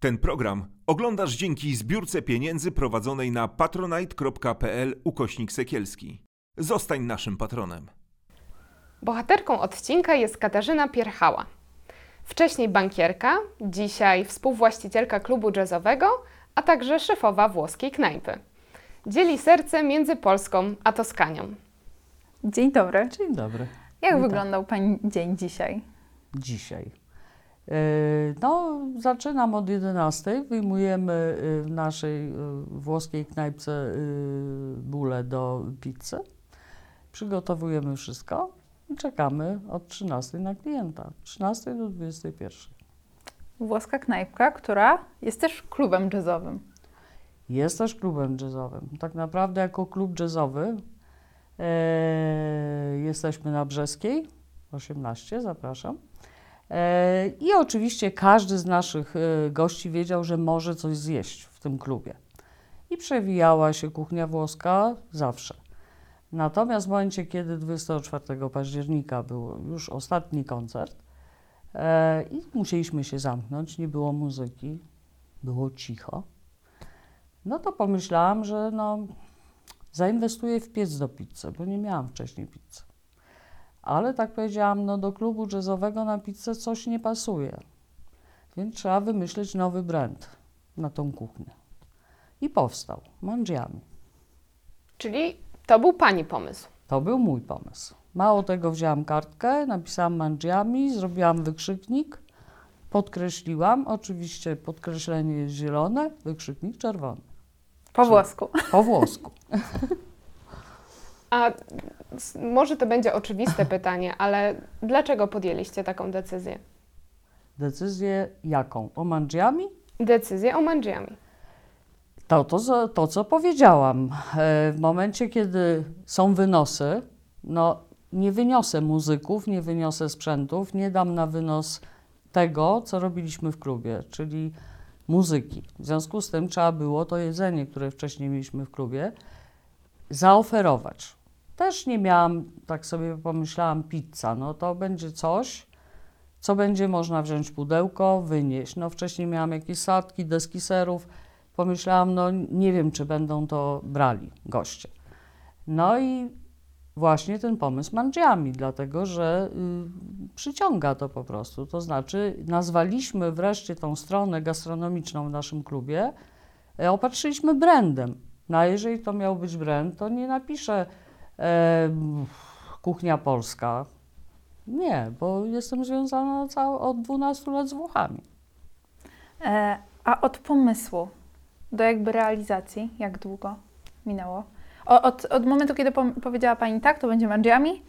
Ten program oglądasz dzięki zbiórce pieniędzy prowadzonej na patronite.pl ukośnik sekielski. Zostań naszym patronem. Bohaterką odcinka jest Katarzyna Pierchała. Wcześniej bankierka, dzisiaj współwłaścicielka klubu jazzowego, a także szefowa włoskiej knajpy. Dzieli serce między Polską a Toskanią. Dzień dobry. Dzień dobry. Jak Witam. wyglądał Pani dzień dzisiaj? Dzisiaj. E, No, zaczynam od 11. Wyjmujemy e, w naszej e, włoskiej knajpce e, bóle do pizzy. Przygotowujemy wszystko i czekamy od 13 na klienta. 13 do 21. Włoska knajpka, która jest też klubem jazzowym. Jest też klubem jazzowym. Tak naprawdę jako klub jazzowy e, jesteśmy na Brzeskiej 18, zapraszam. E, I oczywiście każdy z naszych e, gości wiedział, że może coś zjeść w tym klubie. I przewijała się kuchnia włoska zawsze. Natomiast w momencie, kiedy 24 października był już ostatni koncert e, i musieliśmy się zamknąć, nie było muzyki, było cicho, no to pomyślałam, że no, zainwestuję w piec do pizzy, bo nie miałam wcześniej pizzy. Ale tak powiedziałam, no do klubu jazzowego na pizzę coś nie pasuje. Więc trzeba wymyśleć nowy brand na tą kuchnię. I powstał Mangiami. Czyli to był Pani pomysł. To był mój pomysł. Mało tego, wzięłam kartkę, napisałam Mangiami, zrobiłam wykrzyknik, podkreśliłam. Oczywiście podkreślenie jest zielone, wykrzyknik czerwony. Po włosku. Po włosku. A może to będzie oczywiste pytanie, ale dlaczego podjęliście taką decyzję? Decyzję jaką? O Mangiami? Decyzję o Mangiami. To, to, co- to, co powiedziałam. E, W momencie, kiedy są wynosy, no nie wyniosę muzyków, nie wyniosę sprzętów, nie dam na wynos tego, co robiliśmy w klubie, czyli muzyki. W związku z tym trzeba było to jedzenie, które wcześniej mieliśmy w klubie, zaoferować. Też nie miałam, tak sobie pomyślałam, pizza. No to będzie coś, co będzie można wziąć pudełko, wynieść. No wcześniej miałam jakieś sadki, deski serów. Pomyślałam, no nie wiem, czy będą to brali goście. No i właśnie ten pomysł Mangiami, dlatego że y, przyciąga to po prostu. To znaczy, nazwaliśmy wreszcie tą stronę gastronomiczną w naszym klubie, e, opatrzyliśmy brandem. No a jeżeli to miał być brand, to nie napiszę e, kuchnia polska. Nie, bo jestem związana cał, od 12 lat z Włochami. E, a od pomysłu do jakby realizacji, jak długo minęło? O, od, od momentu, kiedy pom- powiedziała Pani tak, to będzie Mangiami,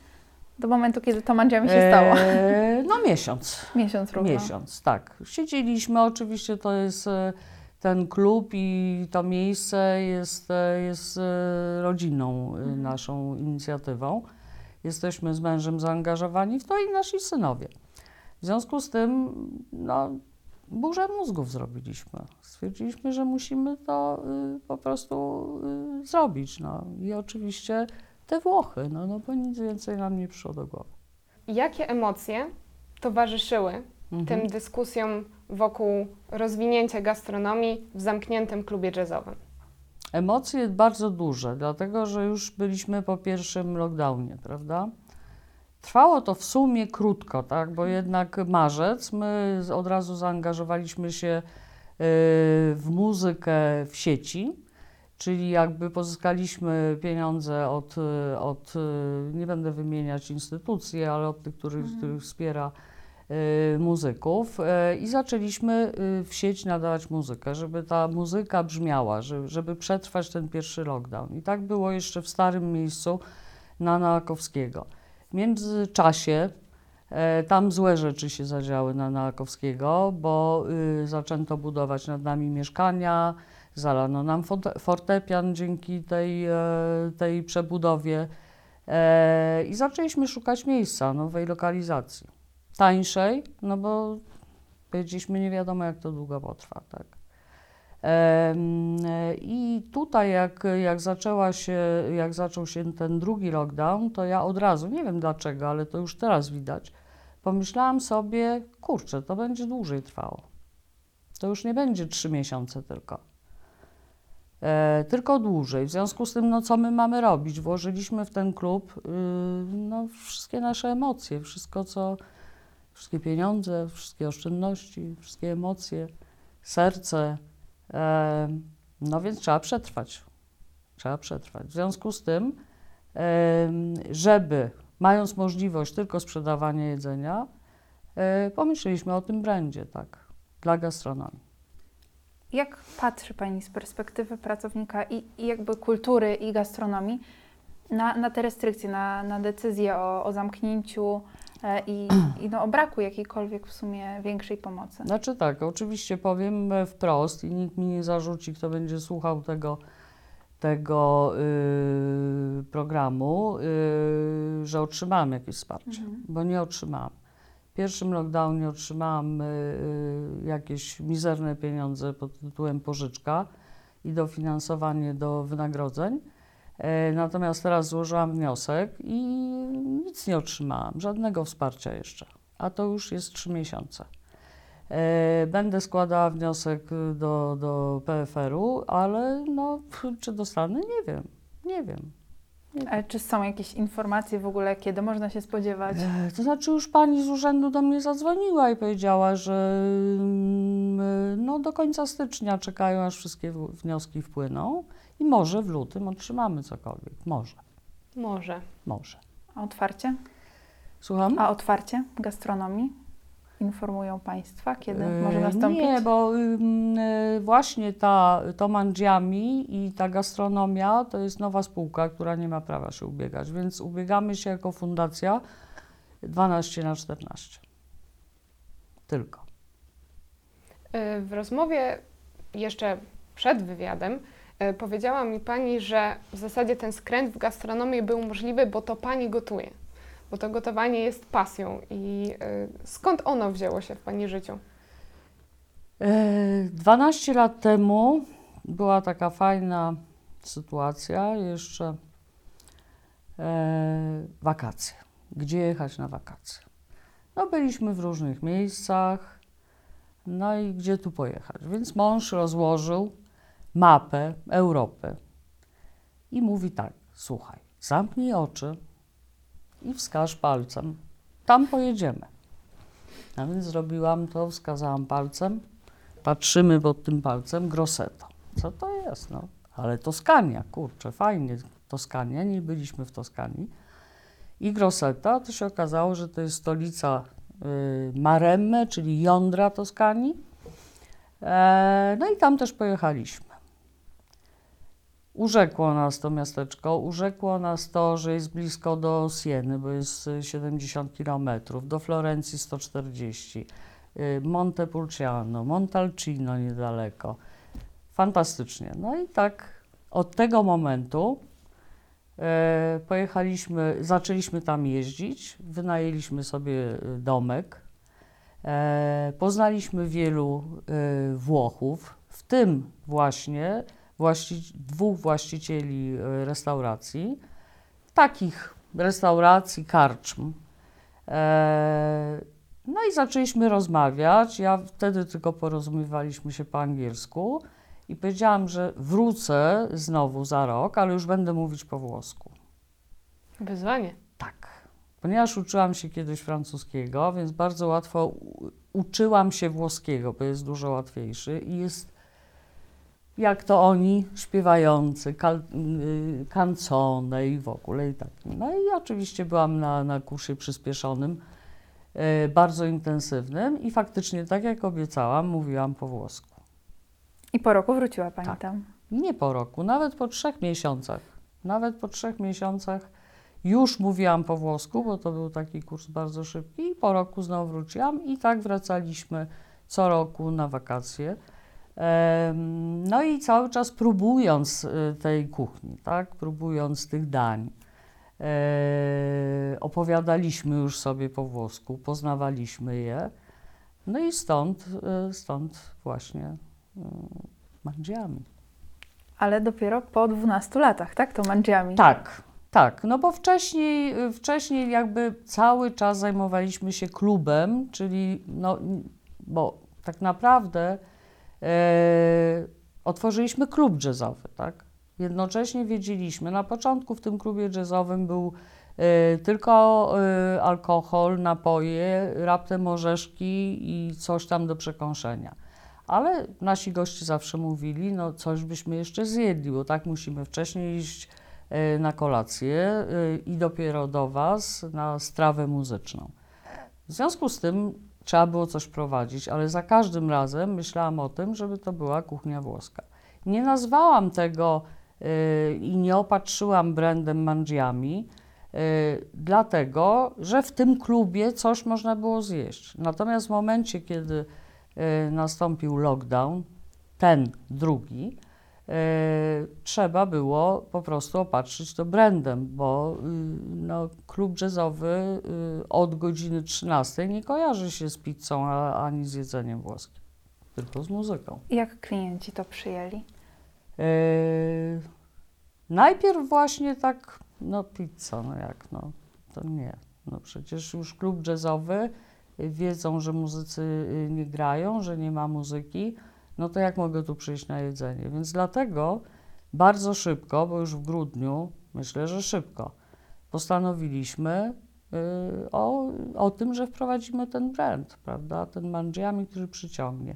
do momentu, kiedy to Mangiami się stało. E, no miesiąc. Miesiąc równo. Miesiąc, tak. Siedzieliśmy, oczywiście to jest e, ten klub i to miejsce jest, jest e, rodzinną e, naszą inicjatywą. Jesteśmy z mężem zaangażowani w to i nasi synowie. W związku z tym, no, burzę mózgów zrobiliśmy. Stwierdziliśmy, że musimy to y, po prostu y, zrobić. No. I oczywiście te Włochy, no, no bo nic więcej nam nie przyszło do głowy. Jakie emocje towarzyszyły Mhm. tym dyskusjom wokół rozwinięcia gastronomii w zamkniętym klubie jazzowym? Emocje bardzo duże, dlatego że już byliśmy po pierwszym lockdownie, prawda? Trwało to w sumie krótko, tak? Bo jednak marzec, my od razu zaangażowaliśmy się y, w muzykę w sieci, czyli jakby pozyskaliśmy pieniądze od, y, od y, nie będę wymieniać instytucji, ale od tych, których, których wspiera muzyków y, i zaczęliśmy y, w sieć nadawać muzykę, żeby ta muzyka brzmiała, żeby, przetrwać ten pierwszy lockdown. I tak było jeszcze w starym miejscu na Nałakowskiego. W międzyczasie e, tam złe rzeczy się zadziały na Nałakowskiego, bo y, zaczęto budować nad nami mieszkania, zalano nam fortepian dzięki tej, e, tej przebudowie e, i zaczęliśmy szukać miejsca, nowej lokalizacji. Tańszej, no bo powiedzieliśmy, nie wiadomo jak to długo potrwa, tak. I tutaj, jak, jak, zaczęła się, jak zaczął się ten drugi lockdown, to ja od razu, nie wiem dlaczego, ale to już teraz widać, pomyślałam sobie, kurczę, to będzie dłużej trwało. To już nie będzie trzy miesiące tylko. E, tylko dłużej. W związku z tym, no co my mamy robić? Włożyliśmy w ten klub y, no, wszystkie nasze emocje, wszystko co, wszystkie pieniądze, wszystkie oszczędności, wszystkie emocje, serce. No więc trzeba przetrwać. Trzeba przetrwać. W związku z tym, żeby mając możliwość tylko sprzedawania jedzenia, pomyśleliśmy o tym brandzie, tak, dla gastronomii. Jak patrzy Pani z perspektywy pracownika i, i jakby kultury i gastronomii na, na te restrykcje, na, na decyzję o, o zamknięciu i, i no, o braku jakiejkolwiek w sumie większej pomocy? Znaczy tak, oczywiście powiem e, wprost i nikt mi nie zarzuci, kto będzie słuchał tego, tego y, programu, y, że otrzymałam jakieś wsparcie, Mhm. bo nie otrzymałam. W pierwszym lockdownie otrzymałam y, jakieś mizerne pieniądze pod tytułem pożyczka i dofinansowanie do wynagrodzeń. E, Natomiast teraz złożyłam wniosek i nic nie otrzymałam, żadnego wsparcia jeszcze, a to już jest trzy miesiące. E, Będę składała wniosek do, do PFR-u, ale no, czy dostanę? Nie wiem, nie wiem. Ale czy są jakieś informacje w ogóle, kiedy można się spodziewać? E, To znaczy już pani z urzędu do mnie zadzwoniła i powiedziała, że no, do końca stycznia czekają, aż wszystkie wnioski wpłyną i może w lutym otrzymamy cokolwiek. Może, Może. może. A otwarcie? Słucham? A otwarcie gastronomii? Informują Państwa, kiedy E, może nastąpić? Nie, bo y, właśnie ta to Mandziami i ta gastronomia to jest nowa spółka, która nie ma prawa się ubiegać, więc ubiegamy się jako fundacja 12 na 14. Tylko. Y, W rozmowie jeszcze przed wywiadem y, powiedziała mi Pani, że w zasadzie ten skręt w gastronomii był możliwy, bo to Pani gotuje. Bo to gotowanie jest pasją. I y, skąd ono wzięło się w Pani życiu? E, 12 lat temu była taka fajna sytuacja, jeszcze e, wakacje. Gdzie jechać na wakacje? No, byliśmy w różnych miejscach, no i gdzie tu pojechać? Więc mąż rozłożył mapę Europy i mówi tak: Słuchaj, zamknij oczy i wskaż palcem. Tam pojedziemy. A więc zrobiłam to, wskazałam palcem patrzymy pod tym palcem Grosseto. Co to jest? No, ale Toskania, kurczę, fajnie, Toskania, nie byliśmy w Toskanii. I Grosseto, to się okazało, że to jest stolica y, Maremme, czyli jądra Toskanii. E, no i tam też pojechaliśmy. Urzekło nas to miasteczko, urzekło nas to, że jest blisko do Sieny, bo jest y, 70 kilometrów, do Florencji 140 y, Montepulciano, Montalcino niedaleko. Fantastycznie. No i tak od tego momentu pojechaliśmy, zaczęliśmy tam jeździć, wynajęliśmy sobie y, domek, e, poznaliśmy wielu e, Włochów, w tym właśnie właści- dwóch właścicieli e, restauracji, takich restauracji, karczm. E, no i zaczęliśmy rozmawiać. Ja wtedy tylko porozumiewaliśmy się po angielsku i powiedziałam, że wrócę znowu za rok, ale już będę mówić po włosku. Wyzwanie. Tak. Ponieważ uczyłam się kiedyś francuskiego, więc bardzo łatwo uczyłam się włoskiego, bo jest dużo łatwiejszy i jest jak to oni śpiewający, kal, y, canzone i w ogóle i tak. No i oczywiście byłam na, na kursie przyspieszonym, e, bardzo intensywnym i faktycznie, tak jak obiecałam, mówiłam po włosku. I po roku wróciła Pani Tak. tam. Nie po roku, nawet po trzech miesiącach. Nawet po trzech miesiącach już mówiłam po włosku, bo to był taki kurs bardzo szybki. I po roku znowu wróciłam i tak wracaliśmy co roku na wakacje. No i cały czas próbując y, tej kuchni, tak? Próbując tych dań. E, opowiadaliśmy już sobie po włosku, poznawaliśmy je. No i stąd, y, stąd właśnie Mandziami. Ale dopiero po 12 latach, tak? To Mandziami. Tak, tak. No bo wcześniej, y, wcześniej jakby cały czas zajmowaliśmy się klubem, czyli no, bo tak naprawdę E, otworzyliśmy klub jazzowy, tak? Jednocześnie wiedzieliśmy, na początku w tym klubie jazzowym był e, tylko e, alkohol, napoje, raptem orzeszki i coś tam do przekąszenia. Ale nasi goście zawsze mówili, no coś byśmy jeszcze zjedli, bo tak musimy wcześniej iść e, na kolację e, i dopiero do Was na strawę muzyczną. W związku z tym trzeba było coś prowadzić, ale za każdym razem myślałam o tym, żeby to była kuchnia włoska. Nie nazwałam tego y, i nie opatrzyłam brandem Mangiami, dlatego że w tym klubie coś można było zjeść. Natomiast w momencie, kiedy nastąpił lockdown, ten drugi, y, trzeba było po prostu opatrzyć to brandem, bo y, no, klub jazzowy y, od godziny 13 nie kojarzy się z pizzą ani z jedzeniem włoskim, tylko z muzyką. Jak klienci to przyjęli? Najpierw właśnie tak, no pizza, no jak, no to nie. No przecież już klub jazzowy y, wiedzą, że muzycy y, nie grają, że nie ma muzyki, no to jak mogę tu przyjść na jedzenie? Więc dlatego bardzo szybko, bo już w grudniu, myślę, że szybko, postanowiliśmy y, o, o tym, że wprowadzimy ten brand, prawda, ten Mangiami, który przyciągnie.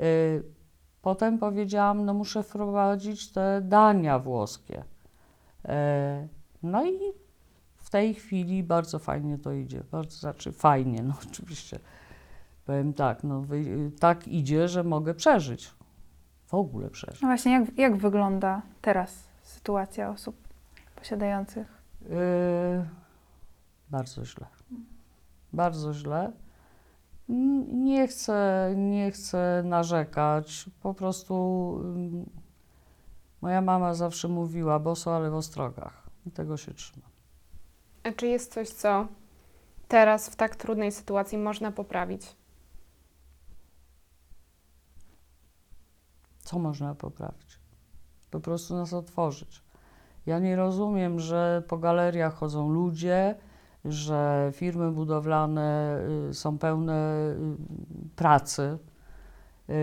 Y, Potem powiedziałam, no muszę wprowadzić te dania włoskie. No i w tej chwili bardzo fajnie to idzie. Bardzo, znaczy fajnie, no oczywiście. Powiem tak, no tak idzie, że mogę przeżyć. W ogóle przeżyć. No właśnie, jak, jak wygląda teraz sytuacja osób posiadających? Yy, bardzo źle. Bardzo źle. Nie chcę, nie chcę narzekać. Po prostu ym, moja mama zawsze mówiła boso, ale w ostrogach. I tego się trzyma. A czy jest coś, co teraz w tak trudnej sytuacji można poprawić? Co można poprawić? Po prostu nas otworzyć. Ja nie rozumiem, że po galeriach chodzą ludzie, że firmy budowlane y, są pełne y, pracy, y,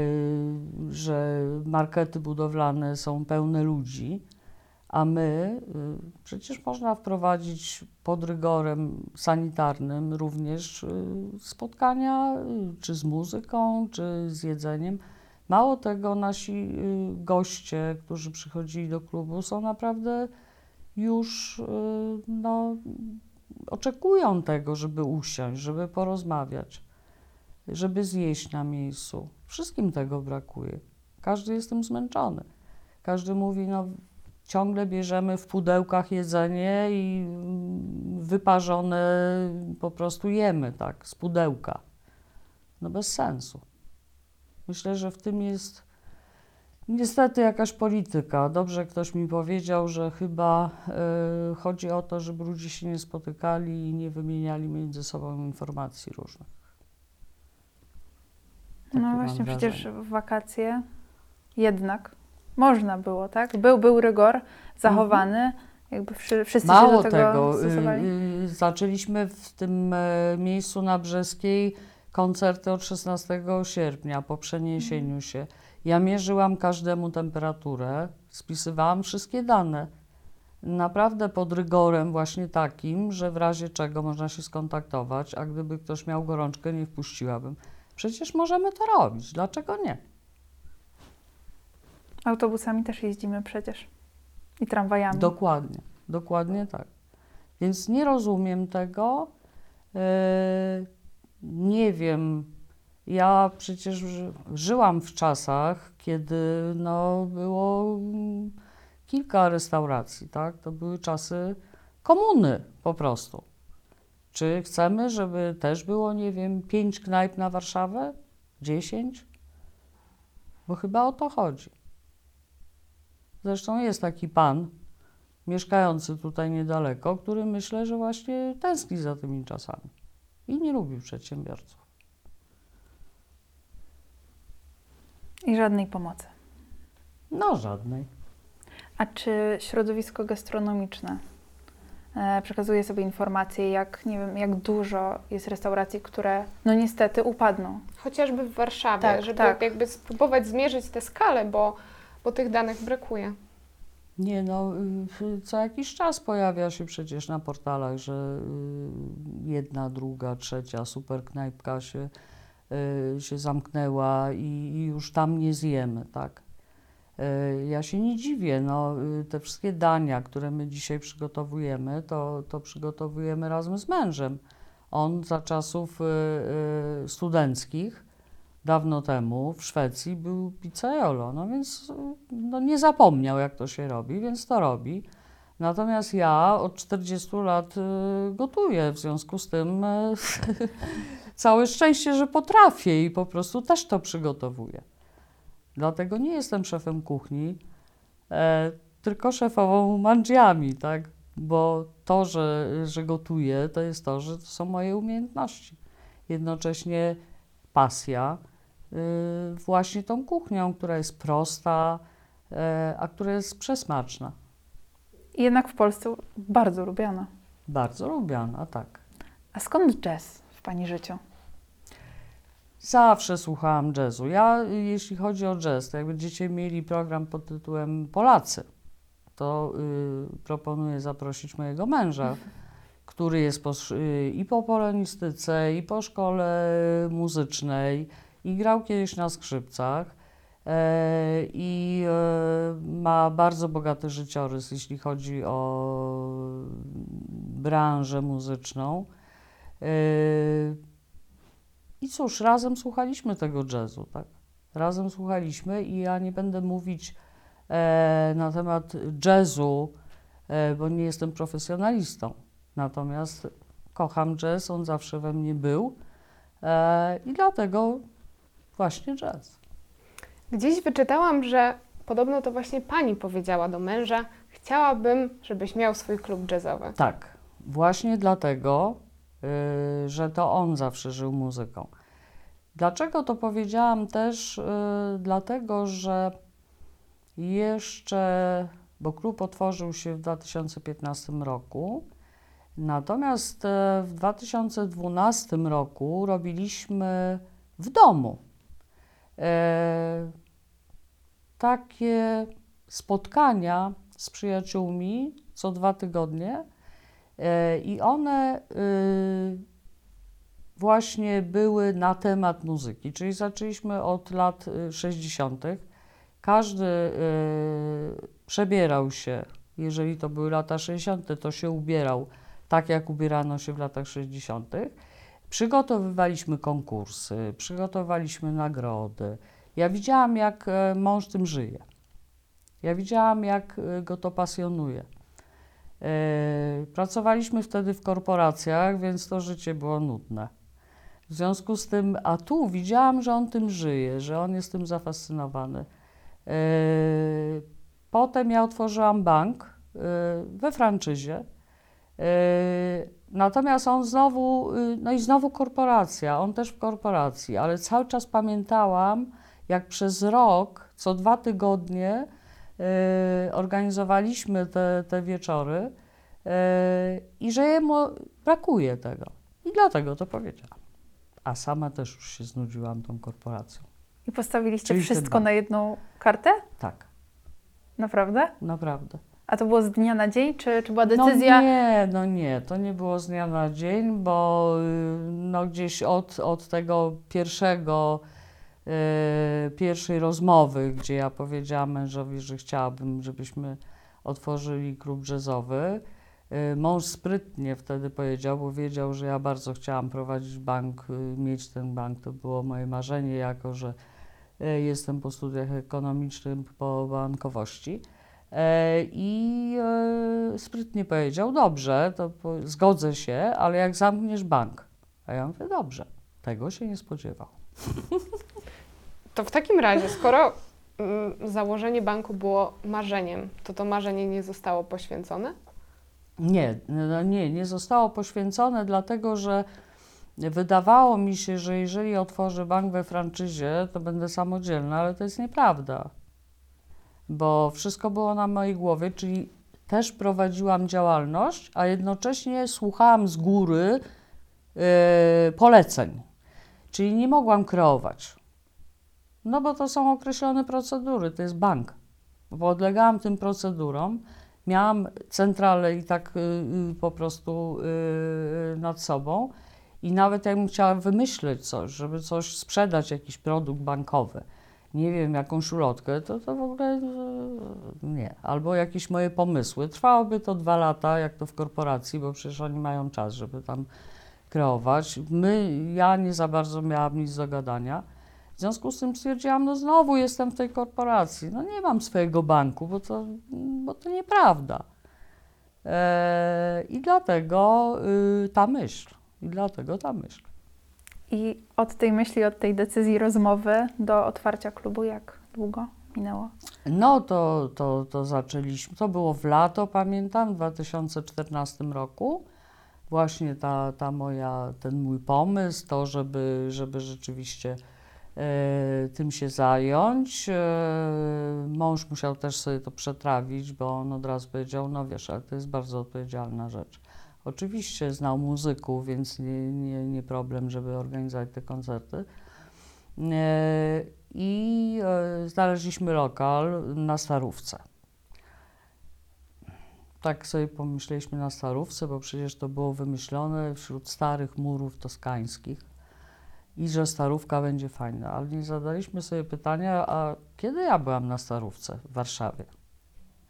że markety budowlane są pełne ludzi, a my y, przecież można wprowadzić pod rygorem sanitarnym również y, spotkania y, czy z muzyką, czy z jedzeniem. Mało tego, nasi goście, którzy przychodzili do klubu, są naprawdę już no, oczekują tego, żeby usiąść, żeby porozmawiać, żeby zjeść na miejscu. Wszystkim tego brakuje. Każdy jest tym zmęczony. Każdy mówi, no ciągle bierzemy w pudełkach jedzenie i wyparzone po prostu jemy, tak, z pudełka. No bez sensu. Myślę, że w tym jest niestety jakaś polityka. Dobrze ktoś mi powiedział, że chyba y, chodzi o to, żeby ludzie się nie spotykali i nie wymieniali między sobą informacji różnych. Takie No właśnie, przecież w wakacje jednak można było, tak? Był, był rygor zachowany, jakby wszy, wszyscy się Mhm. Mało do tego, tego, y, stosowali. y, zaczęliśmy w tym e, miejscu na Brzeskiej koncerty od 16 sierpnia po przeniesieniu Mhm. się. Ja mierzyłam każdemu temperaturę, spisywałam wszystkie dane. Naprawdę pod rygorem właśnie takim, że w razie czego można się skontaktować, a gdyby ktoś miał gorączkę, nie wpuściłabym. Przecież możemy to robić, dlaczego nie? Autobusami też jeździmy przecież. I tramwajami. Dokładnie, dokładnie tak. Więc nie rozumiem tego. e, Nie wiem. Ja przecież ży- żyłam w czasach, kiedy no, było kilka restauracji, tak? To były czasy komuny po prostu. Czy chcemy, żeby też było, nie wiem, pięć knajp na Warszawę? Dziesięć? Bo chyba o to chodzi. Zresztą jest taki pan, mieszkający tutaj niedaleko, który myślę, że właśnie tęskni za tymi czasami i nie lubi przedsiębiorców. I żadnej pomocy. No żadnej. A czy środowisko gastronomiczne e, przekazuje sobie informacje, jak, nie wiem, jak dużo jest restauracji, które no niestety upadną. Chociażby w Warszawie, Tak, żeby tak. jakby spróbować zmierzyć tę skalę, bo, bo tych danych brakuje. Nie no, y, co jakiś czas pojawia się przecież na portalach, że y, jedna, druga, trzecia super knajpka się, y, się zamknęła i, i już tam nie zjemy, tak? Ja się nie dziwię, no, te wszystkie dania, które my dzisiaj przygotowujemy, to, to przygotowujemy razem z mężem. On za czasów studenckich, dawno temu w Szwecji był pizzaiolo, no więc no, nie zapomniał, jak to się robi, więc to robi. Natomiast ja od 40 lat y, gotuję, w związku z tym y, całe szczęście, że potrafię i po prostu też to przygotowuję. Dlatego nie jestem szefem kuchni, e, tylko szefową mandziami, tak? Bo to, że, że gotuję, to jest to, że to są moje umiejętności. Jednocześnie pasja właśnie tą kuchnią, która jest prosta, e, a która jest przesmaczna. Jednak w Polsce bardzo lubiana. Bardzo lubiana, tak. A skąd jazz w Pani życiu? Zawsze słuchałam jazzu. Ja, y, jeśli chodzi o jazz, to jakby dzisiaj mieli program pod tytułem Polacy, to y, proponuję zaprosić mojego męża, który jest po, y, i po polonistyce, i po szkole muzycznej, i grał kiedyś na skrzypcach. E, I e, ma bardzo bogaty życiorys, jeśli chodzi o branżę muzyczną. E, i cóż, razem słuchaliśmy tego jazzu, tak? Razem słuchaliśmy i ja nie będę mówić na temat jazzu, bo nie jestem profesjonalistą. Natomiast kocham jazz, on zawsze we mnie był i dlatego właśnie jazz. Gdzieś wyczytałam, że podobno to właśnie pani powiedziała do męża, chciałabym, żebyś miał swój klub jazzowy. Tak, właśnie dlatego, y, że to on zawsze żył muzyką. Dlaczego to powiedziałam też? Y, dlatego, że jeszcze, bo klub otworzył się w 2015 roku, natomiast e, w 2012 roku robiliśmy w domu takie spotkania z przyjaciółmi co dwa tygodnie e, i one y, właśnie były na temat muzyki, czyli zaczęliśmy od lat y, 60. Każdy y, przebierał się, jeżeli to były lata 60., to się ubierał tak, jak ubierano się w latach 60. Przygotowywaliśmy konkursy, przygotowaliśmy nagrody. Ja widziałam, jak e, mąż tym żyje. Ja widziałam, jak e, go to pasjonuje. E, Pracowaliśmy wtedy w korporacjach, więc to życie było nudne. W związku z tym, a tu widziałam, że on tym żyje, że on jest tym zafascynowany. Potem ja otworzyłam bank we franczyzie. E, Natomiast on znowu, y, no i znowu korporacja, on też w korporacji, ale cały czas pamiętałam, jak przez rok, co dwa tygodnie y, organizowaliśmy te, te wieczory y, i że jemu brakuje tego. I dlatego to powiedziałam. A sama też już się znudziłam tą korporacją. I postawiliście Czyli wszystko na jedną kartę? Tak, Naprawdę? naprawdę. A to było z dnia na dzień, czy, czy była decyzja? No nie, no nie, to nie było z dnia na dzień, bo y, no gdzieś od, od tego pierwszego, y, pierwszej rozmowy, gdzie ja powiedziałam mężowi, że chciałabym, żebyśmy otworzyli klub jazzowy, y, mąż sprytnie wtedy powiedział, bo wiedział, że ja bardzo chciałam prowadzić bank, mieć ten bank, to było moje marzenie, jako że jestem po studiach ekonomicznych po bankowości. E, I e, sprytnie powiedział, dobrze, to zgodzę się, ale jak zamkniesz bank? A ja mówię, dobrze, tego się nie spodziewał. To w takim razie, skoro mm, założenie banku było marzeniem, to to marzenie nie zostało poświęcone? Nie, no nie, nie zostało poświęcone, dlatego że wydawało mi się, że jeżeli otworzę bank we franczyzie, to będę samodzielna, ale to jest nieprawda. Bo wszystko było na mojej głowie, czyli też prowadziłam działalność, a jednocześnie słuchałam z góry yy, poleceń, czyli nie mogłam kreować. No bo to są określone procedury, to jest bank. Podlegałam tym procedurom, miałam centralę i tak yy, po prostu yy, nad sobą i nawet jakbym chciała wymyśleć coś, żeby coś sprzedać, jakiś produkt bankowy, nie wiem, jakąś ulotkę, to, to w ogóle e, nie. Albo jakieś moje pomysły. Trwałoby to dwa lata, jak to w korporacji, bo przecież oni mają czas, żeby tam kreować. My, ja nie za bardzo miałam nic do gadania. W związku z tym stwierdziłam, no znowu jestem w tej korporacji. No nie mam swojego banku, bo to, bo to nieprawda. Eee, I dlatego y, ta myśl. I dlatego ta myśl. I od tej myśli, od tej decyzji rozmowy do otwarcia klubu, jak długo minęło? No to, to, to zaczęliśmy, to było w lato, pamiętam, w 2014 roku. Właśnie ta, ta moja, ten mój pomysł, to żeby, żeby rzeczywiście e, tym się zająć. E, mąż musiał też sobie to przetrawić, bo on od razu powiedział, no wiesz, ale to jest bardzo odpowiedzialna rzecz. Oczywiście znał muzyków, więc nie, nie, nie problem, żeby organizować te koncerty. E, I e, znaleźliśmy lokal na Starówce. Tak sobie pomyśleliśmy na Starówce, bo przecież to było wymyślone wśród starych murów toskańskich i że Starówka będzie fajna. Ale nie zadaliśmy sobie pytania, a kiedy ja byłam na Starówce w Warszawie?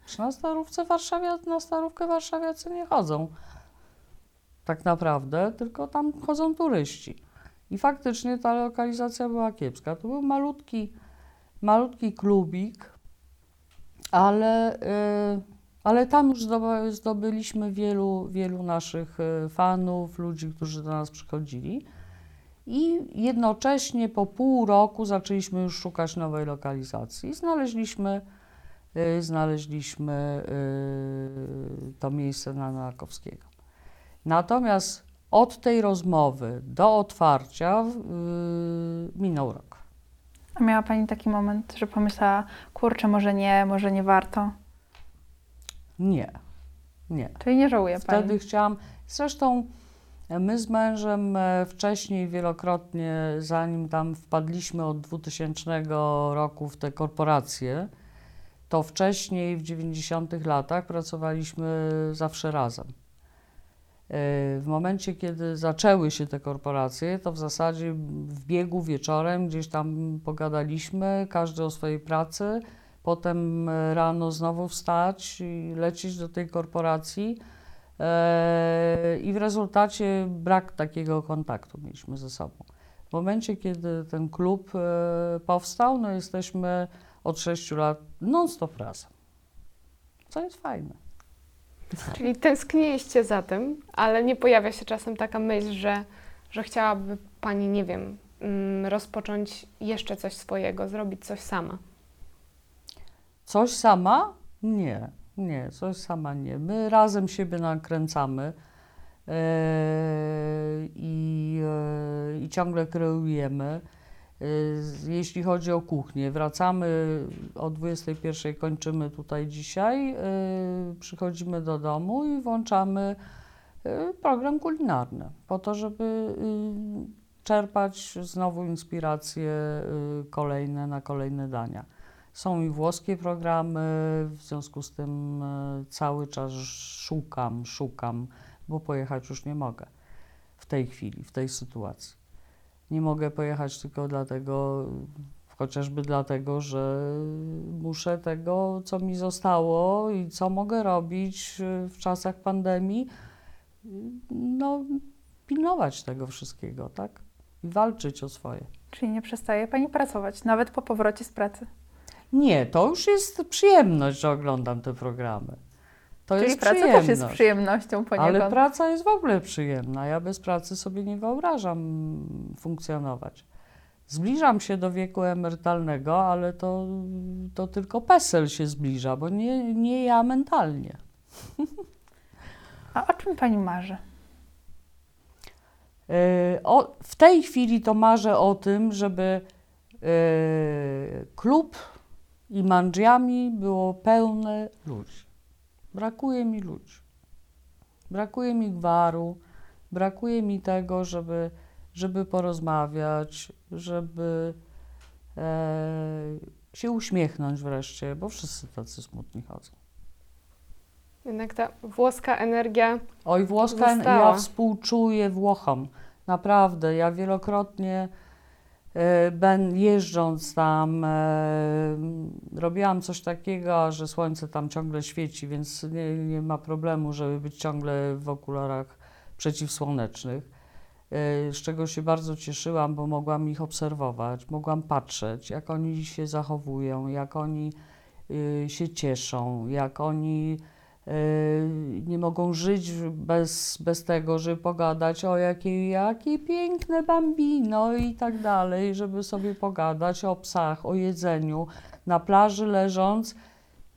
Czy na Starówce Warszawie, na Starówkę warszawiacy nie chodzą tak naprawdę, tylko tam chodzą turyści. I faktycznie ta lokalizacja była kiepska. To był malutki, malutki klubik, ale, yy, ale tam już zdobyliśmy wielu, wielu naszych y, fanów, ludzi, którzy do nas przychodzili. I jednocześnie po pół roku zaczęliśmy już szukać nowej lokalizacji. Znaleźliśmy, yy, znaleźliśmy to miejsce na Nakowskiego. Natomiast od tej rozmowy do otwarcia yy, minął rok. A miała Pani taki moment, że pomyślała, kurczę, może nie, może nie warto? Nie, nie. Czyli nie żałuje Wtedy Pani? chciałam, zresztą my z mężem e, wcześniej wielokrotnie, zanim tam wpadliśmy od 2000 roku w te korporacje, to wcześniej w 90 latach pracowaliśmy zawsze razem. W momencie, kiedy zaczęły się te korporacje, to w zasadzie w biegu wieczorem gdzieś tam pogadaliśmy, każdy o swojej pracy, potem rano znowu wstać i lecieć do tej korporacji. E, I w rezultacie brak takiego kontaktu mieliśmy ze sobą. W momencie, kiedy ten klub e, powstał, no jesteśmy od 6 lat non-stop razem. Co jest fajne. Czyli tęskniliście za tym, ale nie pojawia się czasem taka myśl, że, że chciałaby Pani, nie wiem, mm, rozpocząć jeszcze coś swojego, zrobić coś sama? Coś sama? Nie, nie, coś sama nie. My razem siebie nakręcamy yy, i, yy, i ciągle kreujemy. Y, jeśli chodzi o kuchnię, wracamy o 21 kończymy tutaj dzisiaj, y, przychodzimy do domu i włączamy y, program kulinarny po to, żeby czerpać znowu inspiracje kolejne na kolejne dania. Są i włoskie programy, w związku z tym cały czas szukam, szukam, bo pojechać już nie mogę w tej chwili, w tej sytuacji. Nie mogę pojechać tylko dlatego, chociażby dlatego, że muszę tego, co mi zostało i co mogę robić w czasach pandemii, no, pilnować tego wszystkiego, tak? I walczyć o swoje. Czyli nie przestaje Pani pracować, nawet po powrocie z pracy? Nie, to już jest przyjemność, że oglądam te programy. To Czyli jest praca też jest przyjemnością poniekąd. Ale praca jest w ogóle przyjemna. Ja bez pracy sobie nie wyobrażam funkcjonować. Zbliżam się do wieku emerytalnego, ale to, to tylko PESEL się zbliża, bo nie, nie ja mentalnie. A o czym Pani marzy? E, o, w tej chwili to marzę o tym, żeby yy, klub i mandżiami było pełne ludzi brakuje mi ludzi. Brakuje mi gwaru, brakuje mi tego, żeby, żeby porozmawiać, żeby e, się uśmiechnąć wreszcie, bo wszyscy tacy smutni chodzą. Jednak ta włoska energia Oj, włoska, Została. ja współczuję Włochom. Naprawdę, ja wielokrotnie ben, jeżdżąc tam, e, robiłam coś takiego, że słońce tam ciągle świeci, więc nie, nie ma problemu, żeby być ciągle w okularach przeciwsłonecznych. E, z czego się bardzo cieszyłam, bo mogłam ich obserwować, mogłam patrzeć, jak oni się zachowują, jak oni y, się cieszą, jak oni nie mogą żyć bez, bez tego, żeby pogadać o jakie, jakie piękne bambino i tak dalej, żeby sobie pogadać o psach, o jedzeniu. Na plaży leżąc,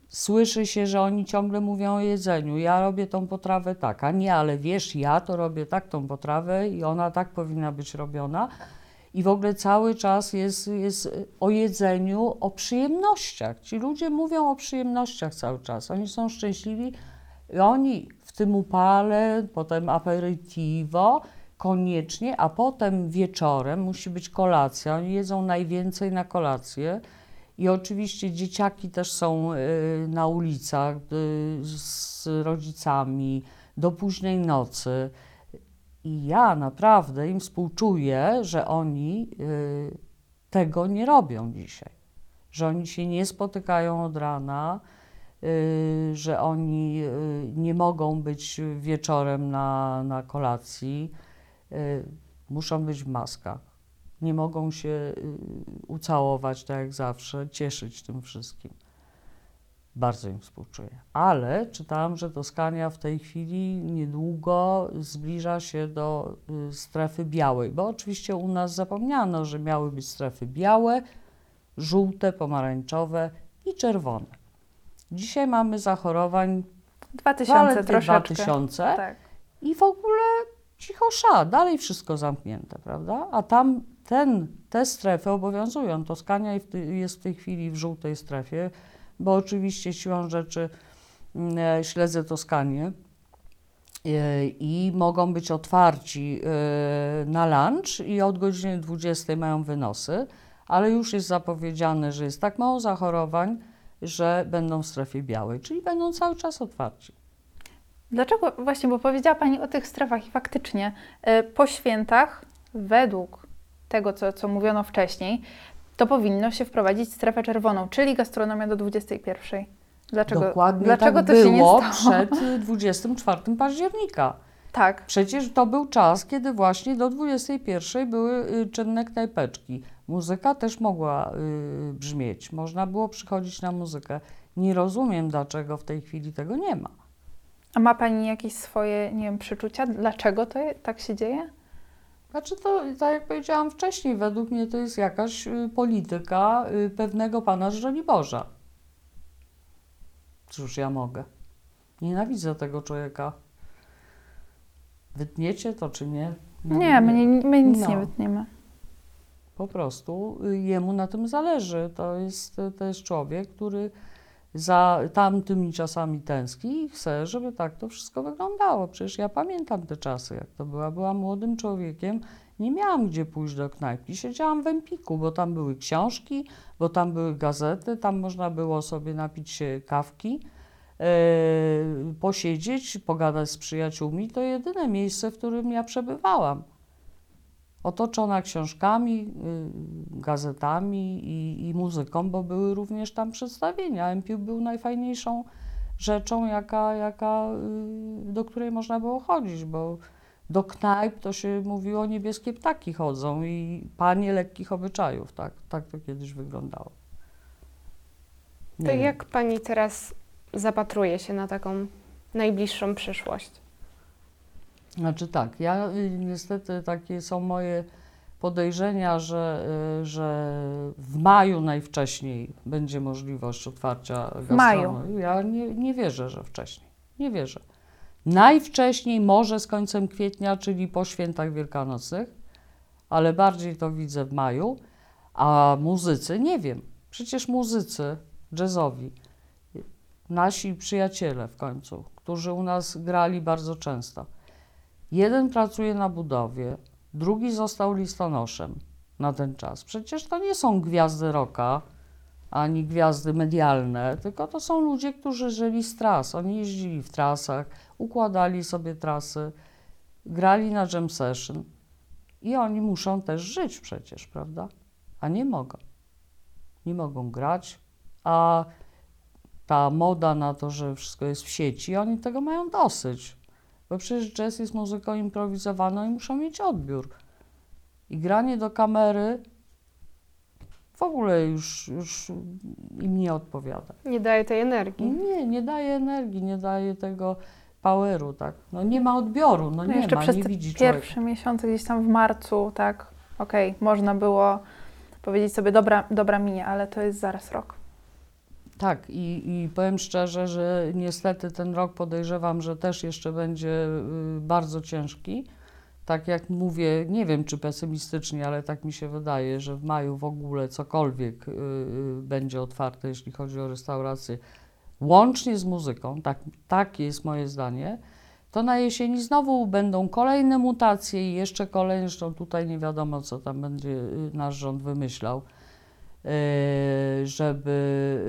słyszy się, że oni ciągle mówią o jedzeniu. Ja robię tą potrawę tak, a nie, ale wiesz, ja to robię tak tą potrawę i ona tak powinna być robiona. I w ogóle cały czas jest, jest o jedzeniu, o przyjemnościach. Ci ludzie mówią o przyjemnościach cały czas. Oni są szczęśliwi i oni w tym upale, potem aperitivo, koniecznie, a potem wieczorem musi być kolacja. Oni jedzą najwięcej na kolację. I oczywiście dzieciaki też są y, na ulicach y, z rodzicami do późnej nocy. I ja naprawdę im współczuję, że oni y, tego nie robią dzisiaj. Że oni się nie spotykają od rana, y, że oni y, nie mogą być wieczorem na, na kolacji, muszą być w maskach. Nie mogą się ucałować tak jak zawsze, cieszyć tym wszystkim. Bardzo im współczuję. Ale czytałam, że Toskania w tej chwili niedługo zbliża się do y, strefy białej, bo oczywiście u nas zapomniano, że miały być strefy białe, żółte, pomarańczowe i czerwone. Dzisiaj mamy zachorowań 2000 zaledwie troszeczkę. 2000 Tak. i w ogóle cicho sza, dalej wszystko zamknięte, prawda? A tam ten, te strefy obowiązują. Toskania jest w tej chwili w żółtej strefie, bo oczywiście siłą rzeczy mm, e, śledzę Toskanię e, i mogą być otwarci e, na lunch i od godziny 20 mają wynosy, ale już jest zapowiedziane, że jest tak mało zachorowań, że będą w strefie białej, czyli będą cały czas otwarci. Dlaczego właśnie, bo powiedziała Pani o tych strefach i faktycznie po świętach, według tego, co, co mówiono wcześniej, to powinno się wprowadzić strefę czerwoną, czyli gastronomia do 21. Dlaczego, Dokładnie dlaczego tak to się nie było stało? przed y, 24 października. Tak, Przecież to był czas, kiedy właśnie do 21 były y, czynne knajpeczki. Muzyka też mogła y, brzmieć, można było przychodzić na muzykę. Nie rozumiem, dlaczego w tej chwili tego nie ma. a ma Pani jakieś swoje, nie wiem, przeczucia, dlaczego to je- tak się dzieje? Znaczy to, tak jak powiedziałam wcześniej, według mnie to jest jakaś y, polityka y, pewnego pana Żoliborza. Cóż ja mogę? Nienawidzę tego człowieka. Wytniecie to czy nie? No, Nie, my, nie, my nic nie No. wytniemy. Po prostu y, jemu na tym zależy. To jest, to jest człowiek, który za tamtymi czasami tęskni i chce, żeby tak to wszystko wyglądało. Przecież ja pamiętam te czasy, jak to była. Byłam młodym człowiekiem, nie miałam gdzie pójść do knajpki. Siedziałam w Empiku, bo tam były książki, bo tam były gazety, tam można było sobie napić się kawki, e, posiedzieć, pogadać z przyjaciółmi. To jedyne miejsce, w którym ja przebywałam otoczona książkami, y, gazetami i, i muzyką, bo były również tam przedstawienia. Empił był najfajniejszą rzeczą, jaka, jaka, y, do której można było chodzić, bo do knajp to się mówiło, niebieskie ptaki chodzą i panie lekkich obyczajów. Tak, tak to kiedyś wyglądało. Nie To wiem. jak Pani teraz zapatruje się na taką najbliższą przyszłość? Znaczy tak, ja y, niestety takie są moje podejrzenia, że, y, że w maju najwcześniej będzie możliwość otwarcia maju. gastronomii. Ja nie, nie wierzę, że wcześniej. Nie wierzę. Najwcześniej może z końcem kwietnia, czyli po świętach wielkanocnych, ale bardziej to widzę w maju. A muzycy, nie wiem. Przecież muzycy jazzowi nasi przyjaciele w końcu, którzy u nas grali bardzo często. Jeden pracuje na budowie, drugi został listonoszem na ten czas. Przecież to nie są gwiazdy roka ani gwiazdy medialne, tylko to są ludzie, którzy żyli z tras. Oni jeździli w trasach, układali sobie trasy, grali na jam session i oni muszą też żyć przecież, prawda? A nie mogą. Nie mogą grać, a ta moda na to, że wszystko jest w sieci, oni tego mają dosyć. Bo przecież jazz jest muzyką improwizowaną i muszą mieć odbiór. I granie do kamery w ogóle już, już im nie odpowiada. Nie daje tej energii. Nie, nie daje energii, nie daje tego poweru, tak. No nie ma odbioru, no, No nie jeszcze ma, przez nie widzi pierwsze miesiące, gdzieś tam w marcu, tak, okej, można było powiedzieć sobie, dobra, dobra minie, ale to jest zaraz rok. Tak, i, i powiem szczerze, że niestety ten rok podejrzewam, że też jeszcze będzie y, bardzo ciężki. Tak jak mówię, nie wiem czy pesymistycznie, ale tak mi się wydaje, że w maju w ogóle cokolwiek y, y, będzie otwarte, jeśli chodzi o restauracje, łącznie z muzyką, tak, takie jest moje zdanie, to na jesieni znowu będą kolejne mutacje i jeszcze kolejne, zresztą tutaj nie wiadomo, co tam będzie nasz rząd wymyślał żeby,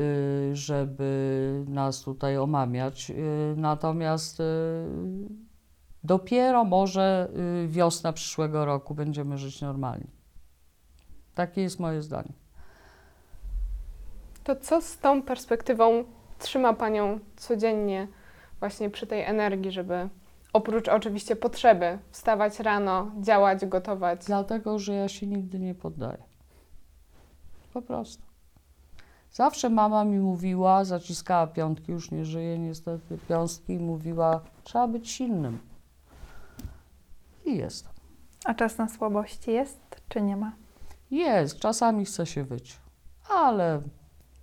e, żeby nas tutaj omamiać. E, Natomiast dopiero może wiosna przyszłego roku będziemy żyć normalnie. Takie jest moje zdanie. To co z tą perspektywą trzyma Panią codziennie właśnie przy tej energii, żeby oprócz oczywiście potrzeby wstawać rano, działać, gotować? Dlatego, że ja się nigdy nie poddaję. Po prostu. Zawsze mama mi mówiła, zaciskała piątki, już nie żyje niestety, piąstki, i mówiła, trzeba być silnym. I jestem. A czas na słabości jest, czy nie ma? Jest, czasami chce się wyć, ale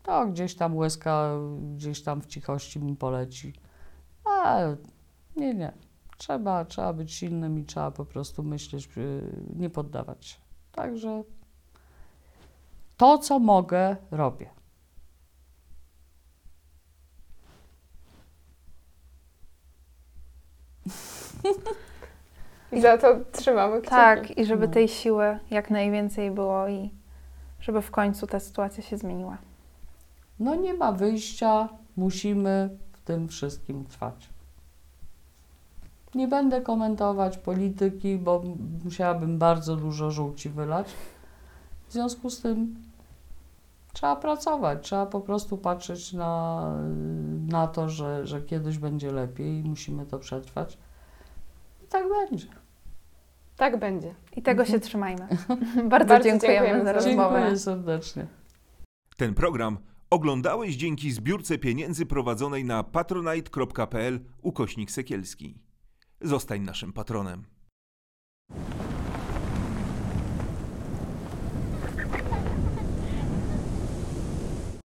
to gdzieś tam łezka, gdzieś tam w cichości mi poleci. Ale nie, nie. Trzeba, trzeba być silnym i trzeba po prostu myśleć, y, nie poddawać się. Także to, co mogę, robię. I za to trzymamy kciuki. Tak, i żeby No. tej siły jak najwięcej było i żeby w końcu ta sytuacja się zmieniła. No nie ma wyjścia, musimy w tym wszystkim trwać. Nie będę komentować polityki, bo musiałabym bardzo dużo żółci wylać. W związku z tym trzeba pracować, trzeba po prostu patrzeć na, na to, że, że kiedyś będzie lepiej i musimy to przetrwać. I tak będzie. Tak będzie. I tego Mhm. się trzymajmy. Bardzo, Bardzo dziękujemy, dziękujemy za za rozmowę. Dziękuję serdecznie. Ten program oglądałeś dzięki zbiórce pieniędzy prowadzonej na patronite.pl ukośnik sekielski. Zostań naszym patronem.